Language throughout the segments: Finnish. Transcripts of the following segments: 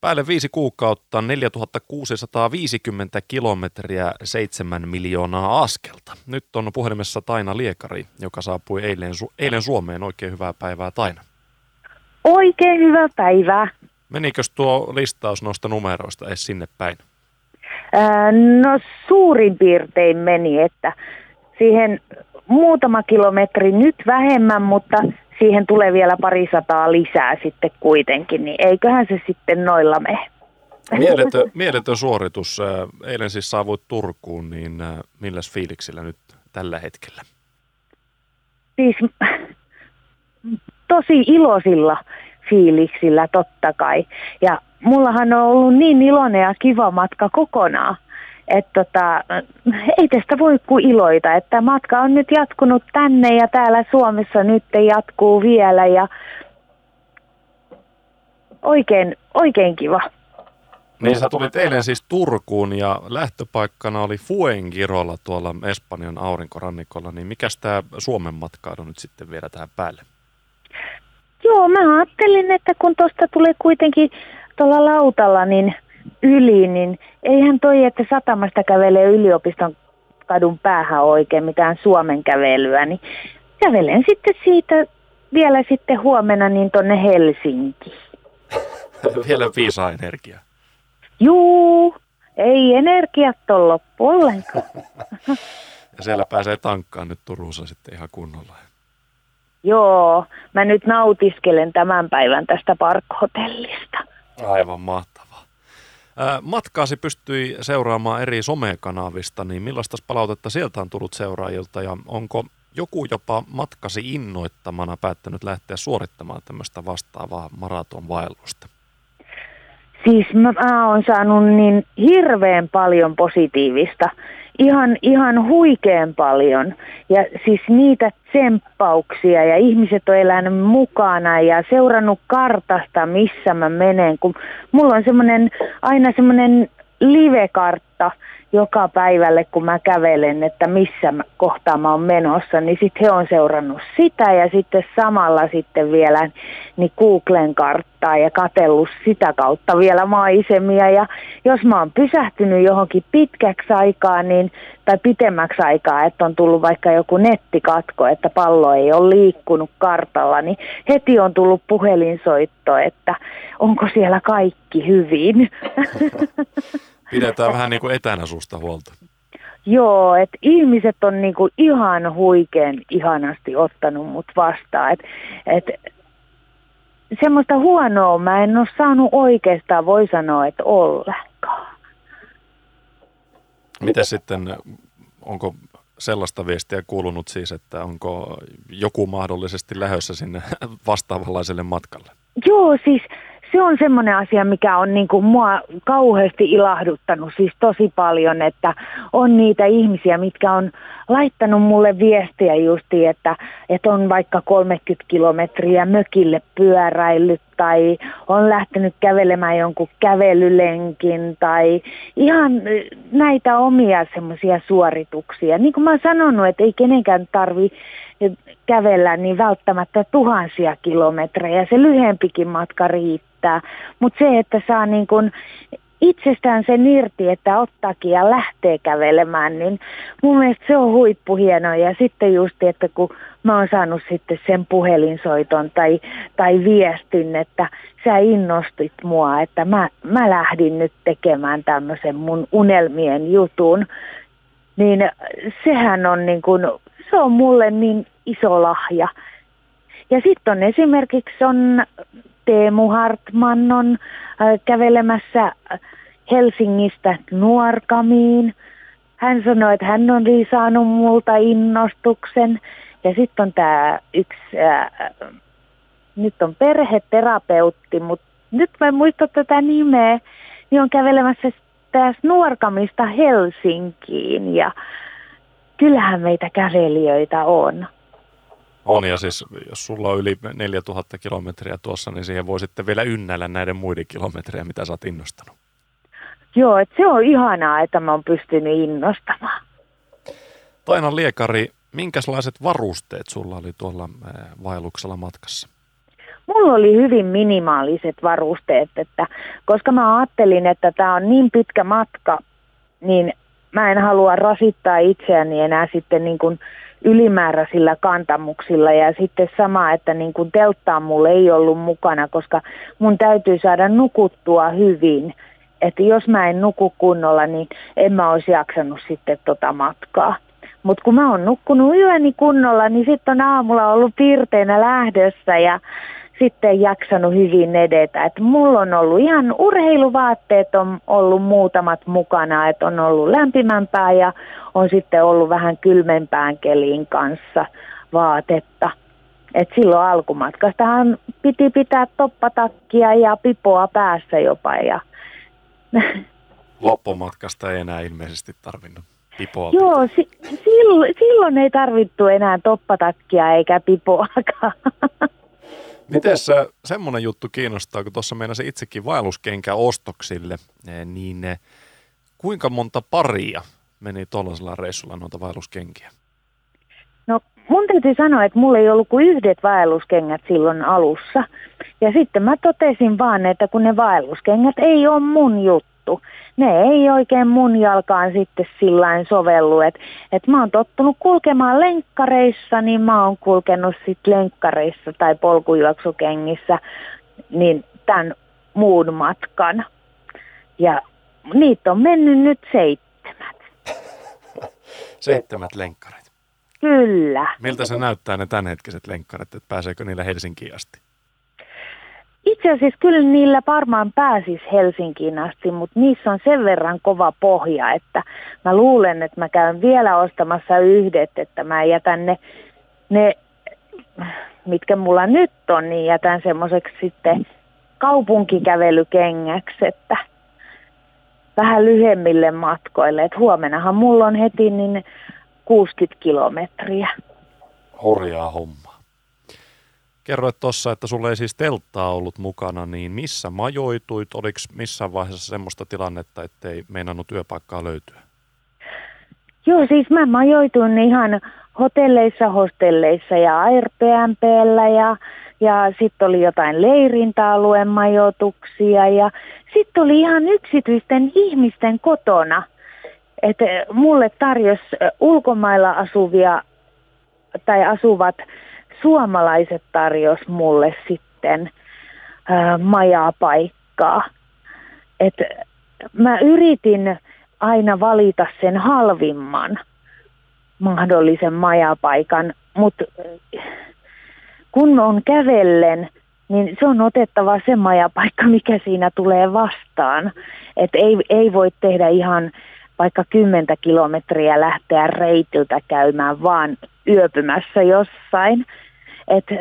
Päälle viisi kuukautta, 4650 kilometriä, 7 miljoonaa askelta. Nyt on puhelimessa Taina Liekari, joka saapui eilen, eilen Suomeen. Oikein hyvää päivää Taina. Oikein hyvää päivää. Menikös tuo listaus noista numeroista edes sinne päin? Ää, no suurin piirtein meni, että siihen muutama kilometri nyt vähemmän, mutta siihen tulee vielä pari sataa lisää sitten kuitenkin, niin eiköhän se sitten noilla mene. Mieletön, mieletön suoritus. Eilen siis saavuit Turkuun, niin milläs fiiliksillä nyt tällä hetkellä? Siis tosi iloisilla fiiliksillä totta kai. Ja mullahan on ollut niin iloinen ja kiva matka kokonaan että tota, ei tästä voi kuin iloita, että matka on nyt jatkunut tänne ja täällä Suomessa nyt jatkuu vielä ja oikein, oikein kiva. Niin sä tulit eilen siis Turkuun ja lähtöpaikkana oli Fuengirolla tuolla Espanjan aurinkorannikolla, niin mikä tämä Suomen matkailu nyt sitten vielä tähän päälle? Joo, mä ajattelin, että kun tuosta tulee kuitenkin tuolla lautalla, niin – yli, niin eihän toi, että satamasta kävelee yliopiston kadun päähän oikein mitään Suomen kävelyä, niin kävelen sitten siitä vielä sitten huomenna niin tonne Helsinki. vielä viisaa energiaa. Juu, ei energiat ole loppu ollenkaan. ja siellä pääsee tankkaan nyt Turussa sitten ihan kunnolla. Joo, mä nyt nautiskelen tämän päivän tästä parkhotellista. Aivan mahtavaa. Matkaasi pystyi seuraamaan eri somekanavista, niin millaista palautetta sieltä on tullut seuraajilta ja onko joku jopa matkasi innoittamana päättänyt lähteä suorittamaan tämmöistä vastaavaa maratonvaellusta? Siis mä, oon saanut niin hirveän paljon positiivista ihan, ihan huikean paljon. Ja siis niitä tsemppauksia ja ihmiset on elänyt mukana ja seurannut kartasta, missä mä menen. Kun mulla on semmoinen, aina semmoinen live-kartta, joka päivälle, kun mä kävelen, että missä kohtaa mä oon menossa, niin sitten he on seurannut sitä ja sitten samalla sitten vielä niin Googlen karttaa ja katellut sitä kautta vielä maisemia. Ja jos mä oon pysähtynyt johonkin pitkäksi aikaa niin, tai pitemmäksi aikaa, että on tullut vaikka joku nettikatko, että pallo ei ole liikkunut kartalla, niin heti on tullut puhelinsoitto, että onko siellä kaikki hyvin. Pidetään vähän niin kuin etänä susta huolta. Joo, että ihmiset on niin kuin ihan huikean ihanasti ottanut mut vastaan. Et, et, semmoista huonoa mä en ole saanut oikeastaan, voi sanoa, että ollenkaan. Miten sitten, onko sellaista viestiä kuulunut siis, että onko joku mahdollisesti lähössä sinne vastaavanlaiselle matkalle? Joo, siis se on semmoinen asia, mikä on niin kuin mua kauheasti ilahduttanut siis tosi paljon, että on niitä ihmisiä, mitkä on laittanut mulle viestiä justi, että, että on vaikka 30 kilometriä mökille pyöräillyt tai on lähtenyt kävelemään jonkun kävelylenkin tai ihan näitä omia semmoisia suorituksia. Niin kuin mä oon sanonut, että ei kenenkään tarvi kävellä niin välttämättä tuhansia kilometrejä. Se lyhempikin matka riittää. Mutta se, että saa niin kun itsestään sen irti, että ottaakin ja lähtee kävelemään, niin mun mielestä se on huippuhienoa. Ja sitten just, että kun mä oon saanut sitten sen puhelinsoiton tai, tai viestin, että sä innostit mua, että mä, mä lähdin nyt tekemään tämmöisen mun unelmien jutun, niin sehän on niin kuin, se on mulle niin iso lahja. Ja sitten on esimerkiksi on Teemu Hartman on kävelemässä Helsingistä Nuorkamiin. Hän sanoi, että hän on saanut multa innostuksen. Ja sitten on tämä yksi, äh, nyt on perheterapeutti, mutta nyt mä en muista tätä nimeä, niin on kävelemässä tästä Nuorkamista Helsinkiin. Ja kyllähän meitä kävelijöitä on. On ja siis jos sulla on yli 4000 kilometriä tuossa, niin siihen voi sitten vielä ynnäillä näiden muiden kilometriä, mitä sä oot innostanut. Joo, että se on ihanaa, että mä oon pystynyt innostamaan. Taina Liekari, minkälaiset varusteet sulla oli tuolla vaelluksella matkassa? mulla oli hyvin minimaaliset varusteet, että koska mä ajattelin, että tämä on niin pitkä matka, niin mä en halua rasittaa itseäni enää sitten niin kuin ylimääräisillä kantamuksilla ja sitten sama, että niin kuin telttaa mulle ei ollut mukana, koska mun täytyy saada nukuttua hyvin. Että jos mä en nuku kunnolla, niin en mä olisi jaksanut sitten tota matkaa. Mutta kun mä oon nukkunut yöni kunnolla, niin sitten on aamulla ollut piirteinä lähdössä ja sitten jaksanut hyvin edetä. Et mulla on ollut ihan urheiluvaatteet on ollut muutamat mukana, että on ollut lämpimämpää ja on sitten ollut vähän kylmempään keliin kanssa vaatetta. Et silloin alkumatkastahan piti pitää toppatakkia ja pipoa päässä jopa. Ja... Loppumatkasta ei enää ilmeisesti tarvinnut pipoa. Joo, si- silloin, silloin ei tarvittu enää toppatakkia eikä pipoakaan. Miten semmoinen juttu kiinnostaa, kun tuossa meinasi itsekin vaelluskenkä ostoksille, eh, niin eh, kuinka monta paria meni tuollaisella reissulla noita vaelluskenkiä? No mun täytyy sanoa, että mulla ei ollut kuin yhdet vaelluskengät silloin alussa. Ja sitten mä totesin vaan, että kun ne vaelluskengät ei ole mun juttu juttu. Ne ei oikein mun jalkaan sitten sillain sovellu. että et mä oon tottunut kulkemaan lenkkareissa, niin mä oon kulkenut sitten lenkkareissa tai polkujuoksukengissä niin tämän muun matkan. Ja niitä on mennyt nyt seitsemät. seitsemät lenkkarit. Kyllä. Miltä se näyttää ne tämänhetkiset lenkkarit, että pääseekö niillä Helsinkiin asti? Itse asiassa kyllä niillä varmaan pääsis Helsinkiin asti, mutta niissä on sen verran kova pohja, että mä luulen, että mä käyn vielä ostamassa yhdet, että mä jätän ne, ne mitkä mulla nyt on, niin jätän semmoiseksi sitten kaupunkikävelykengäksi, että vähän lyhyemmille matkoille. Et huomenahan mulla on heti niin 60 kilometriä. Hurjaa homma. Kerroit tuossa, että sulla ei siis telttaa ollut mukana, niin missä majoituit? Oliko missään vaiheessa semmoista tilannetta, ettei meinannut työpaikkaa löytyä? Joo, siis mä majoituin ihan hotelleissa, hostelleissa ja Airbnbllä ja, ja sitten oli jotain leirintäalueen majoituksia ja sitten oli ihan yksityisten ihmisten kotona. että mulle tarjosi ulkomailla asuvia tai asuvat suomalaiset tarjos mulle sitten ää, majapaikkaa. Et mä yritin aina valita sen halvimman mahdollisen majapaikan, mutta kun on kävellen, niin se on otettava se majapaikka, mikä siinä tulee vastaan. Et ei, ei voi tehdä ihan vaikka kymmentä kilometriä lähteä reitiltä käymään vaan yöpymässä jossain, että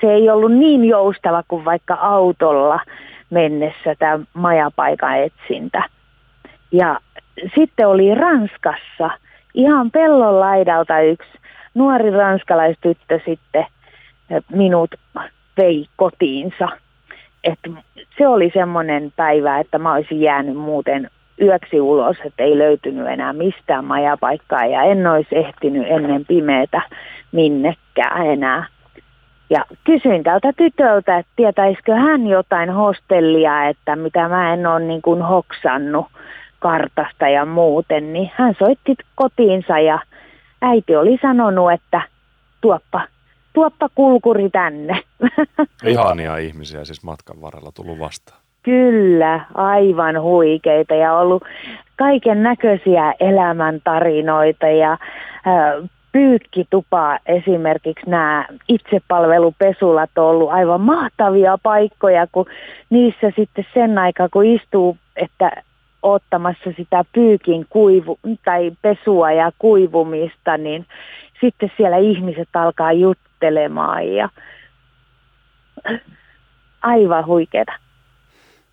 se ei ollut niin joustava kuin vaikka autolla mennessä tämä majapaikan etsintä. Ja sitten oli Ranskassa ihan pellon laidalta yksi nuori ranskalaistyttö sitten minut vei kotiinsa. Et se oli semmoinen päivä, että mä olisin jäänyt muuten yöksi ulos, että ei löytynyt enää mistään majapaikkaa ja en olisi ehtinyt ennen pimeätä minnekään enää. Ja kysyin tältä tytöltä, että tietäisikö hän jotain hostellia, että mitä mä en ole niin kuin hoksannut kartasta ja muuten, niin hän soitti kotiinsa ja äiti oli sanonut, että tuoppa, tuoppa kulkuri tänne. Ihania ihmisiä siis matkan varrella tullut vastaan. Kyllä, aivan huikeita ja ollut kaiken näköisiä elämäntarinoita ja äh, pyykkitupa esimerkiksi nämä itsepalvelupesulat on ollut aivan mahtavia paikkoja, kun niissä sitten sen aikaa, kun istuu, että ottamassa sitä pyykin kuivu, tai pesua ja kuivumista, niin sitten siellä ihmiset alkaa juttelemaan ja aivan huikeeta.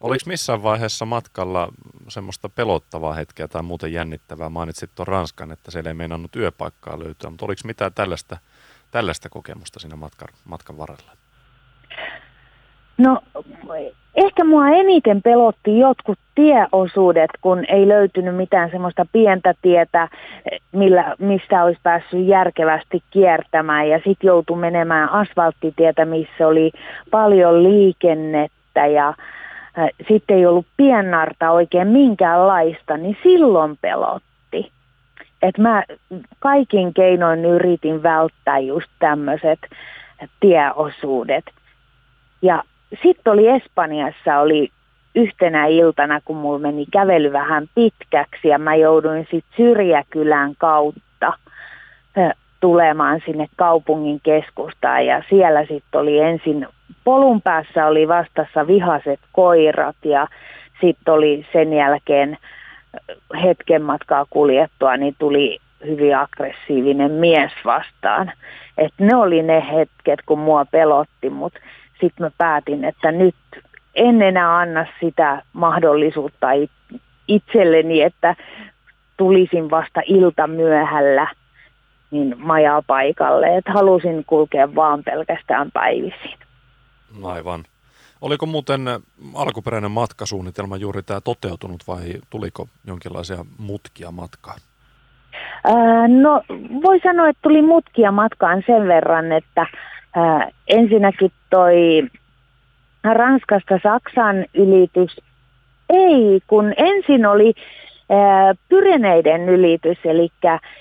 Oliko missään vaiheessa matkalla semmoista pelottavaa hetkeä tai muuten jännittävää? Mainitsit tuon Ranskan, että siellä ei meinannut työpaikkaa löytyä, mutta oliko mitään tällaista, tällaista kokemusta siinä matkan, matkan varrella? No ehkä mua eniten pelotti jotkut tieosuudet, kun ei löytynyt mitään semmoista pientä tietä, millä, missä olisi päässyt järkevästi kiertämään. Ja sitten joutui menemään asfalttitietä, missä oli paljon liikennettä ja sitten ei ollut piennarta oikein minkäänlaista, niin silloin pelotti. Et mä kaikin keinoin yritin välttää just tämmöiset tieosuudet. Ja sitten oli Espanjassa oli yhtenä iltana, kun mulla meni kävely vähän pitkäksi ja mä jouduin sitten Syrjäkylän kautta tulemaan sinne kaupungin keskustaan ja siellä sitten oli ensin, polun päässä oli vastassa vihaset koirat ja sitten oli sen jälkeen hetken matkaa kuljettua, niin tuli hyvin aggressiivinen mies vastaan. Et ne oli ne hetket, kun mua pelotti, mutta sitten mä päätin, että nyt en enää anna sitä mahdollisuutta itselleni, että tulisin vasta ilta myöhällä niin majapaikalle, että halusin kulkea vaan pelkästään päivisin. Aivan. Oliko muuten alkuperäinen matkasuunnitelma juuri tämä toteutunut vai tuliko jonkinlaisia mutkia matkaan? Ää, no voi sanoa, että tuli mutkia matkaan sen verran, että ää, ensinnäkin toi Ranskasta Saksan ylitys ei, kun ensin oli Pyreneiden ylitys, eli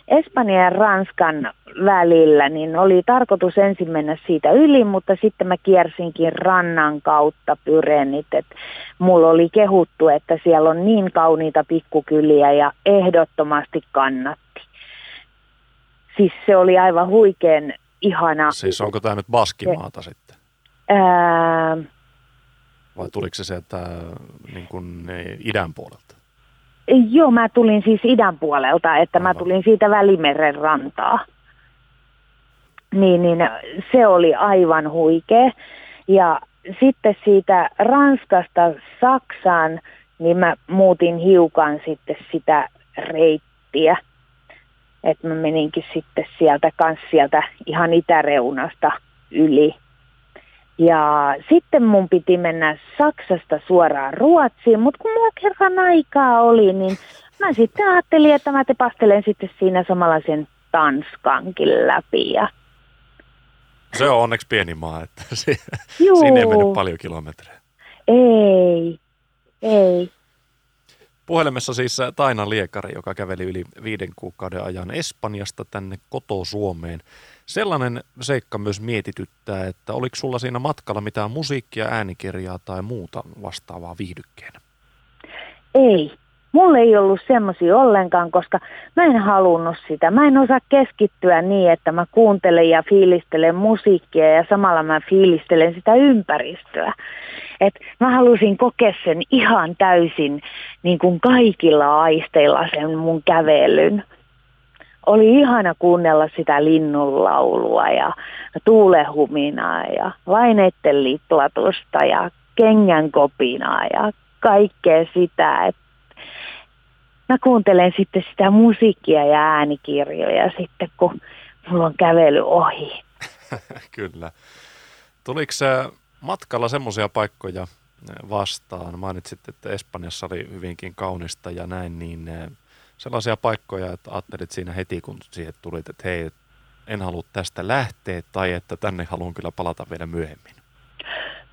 Espanjan ja Ranskan välillä, niin oli tarkoitus ensin mennä siitä yli, mutta sitten mä kiersinkin rannan kautta Pyrenit. Et mulla oli kehuttu, että siellä on niin kauniita pikkukyliä ja ehdottomasti kannatti. Siis se oli aivan huikean ihana. Siis onko tämä nyt Baskimaata sitten? Ää, vai tuliko se sieltä niin kuin, idän puolelta? Joo, mä tulin siis idän puolelta, että mä tulin siitä Välimeren rantaa. Niin, niin se oli aivan huikea. Ja sitten siitä Ranskasta Saksaan, niin mä muutin hiukan sitten sitä reittiä. Että mä meninkin sitten sieltä kans sieltä ihan itäreunasta yli ja sitten mun piti mennä Saksasta suoraan Ruotsiin, mutta kun mulla kerran aikaa oli, niin mä sitten ajattelin, että mä pastelen sitten siinä samalla sen Tanskankin läpi. Ja... Se on onneksi pieni maa, että siinä ei mennyt paljon kilometrejä. Ei, ei. Puhelimessa siis Taina Liekari, joka käveli yli viiden kuukauden ajan Espanjasta tänne koto-Suomeen. Sellainen seikka myös mietityttää, että oliko sulla siinä matkalla mitään musiikkia, äänikirjaa tai muuta vastaavaa viihdykkeenä? Ei. Mulla ei ollut semmoisia ollenkaan, koska mä en halunnut sitä. Mä en osaa keskittyä niin, että mä kuuntelen ja fiilistelen musiikkia ja samalla mä fiilistelen sitä ympäristöä. Et mä halusin kokea sen ihan täysin niin kuin kaikilla aisteilla sen mun kävelyn oli ihana kuunnella sitä linnunlaulua ja tuulehuminaa ja laineiden liplatusta ja kengän kopinaa ja kaikkea sitä. Et mä kuuntelen sitten sitä musiikkia ja äänikirjoja sitten, kun mulla on kävely ohi. Kyllä. Tuliko matkalla semmoisia paikkoja vastaan? Mainitsit, että Espanjassa oli hyvinkin kaunista ja näin, niin sellaisia paikkoja, että ajattelit siinä heti, kun siihen tulit, että hei, en halua tästä lähteä tai että tänne haluan kyllä palata vielä myöhemmin?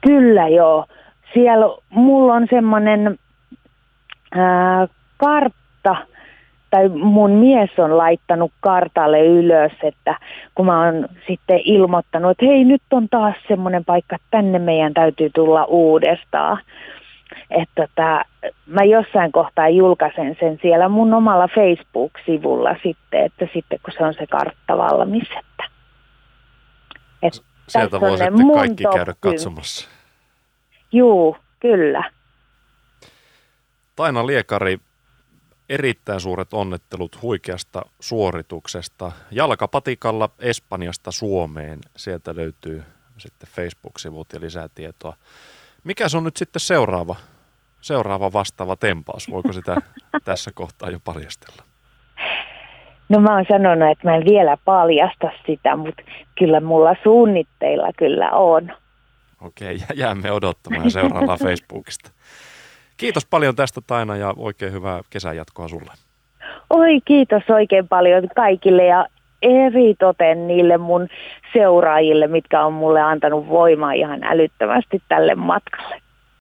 Kyllä joo. Siellä mulla on semmoinen kartta, tai mun mies on laittanut kartalle ylös, että kun mä oon sitten ilmoittanut, että hei nyt on taas semmoinen paikka, että tänne meidän täytyy tulla uudestaan että tota, mä jossain kohtaa julkaisen sen siellä mun omalla Facebook-sivulla sitten, että sitten kun se on se kartta valmis, että, että Sieltä voi sitten kaikki käydä katsomassa. Juu, kyllä. Taina Liekari, erittäin suuret onnettelut huikeasta suorituksesta. Jalkapatikalla Espanjasta Suomeen. Sieltä löytyy sitten Facebook-sivut ja lisää tietoa. Mikä se on nyt sitten seuraava, seuraava vastaava tempaus? Voiko sitä tässä kohtaa jo paljastella? No mä oon sanonut, että mä en vielä paljasta sitä, mutta kyllä mulla suunnitteilla kyllä on. Okei, jäämme odottamaan ja seuraillaan Facebookista. Kiitos paljon tästä Taina ja oikein hyvää kesän jatkoa sulle. Oi kiitos oikein paljon kaikille ja eritoten niille mun seuraajille, mitkä on mulle antanut voimaa ihan älyttömästi tälle matkalle.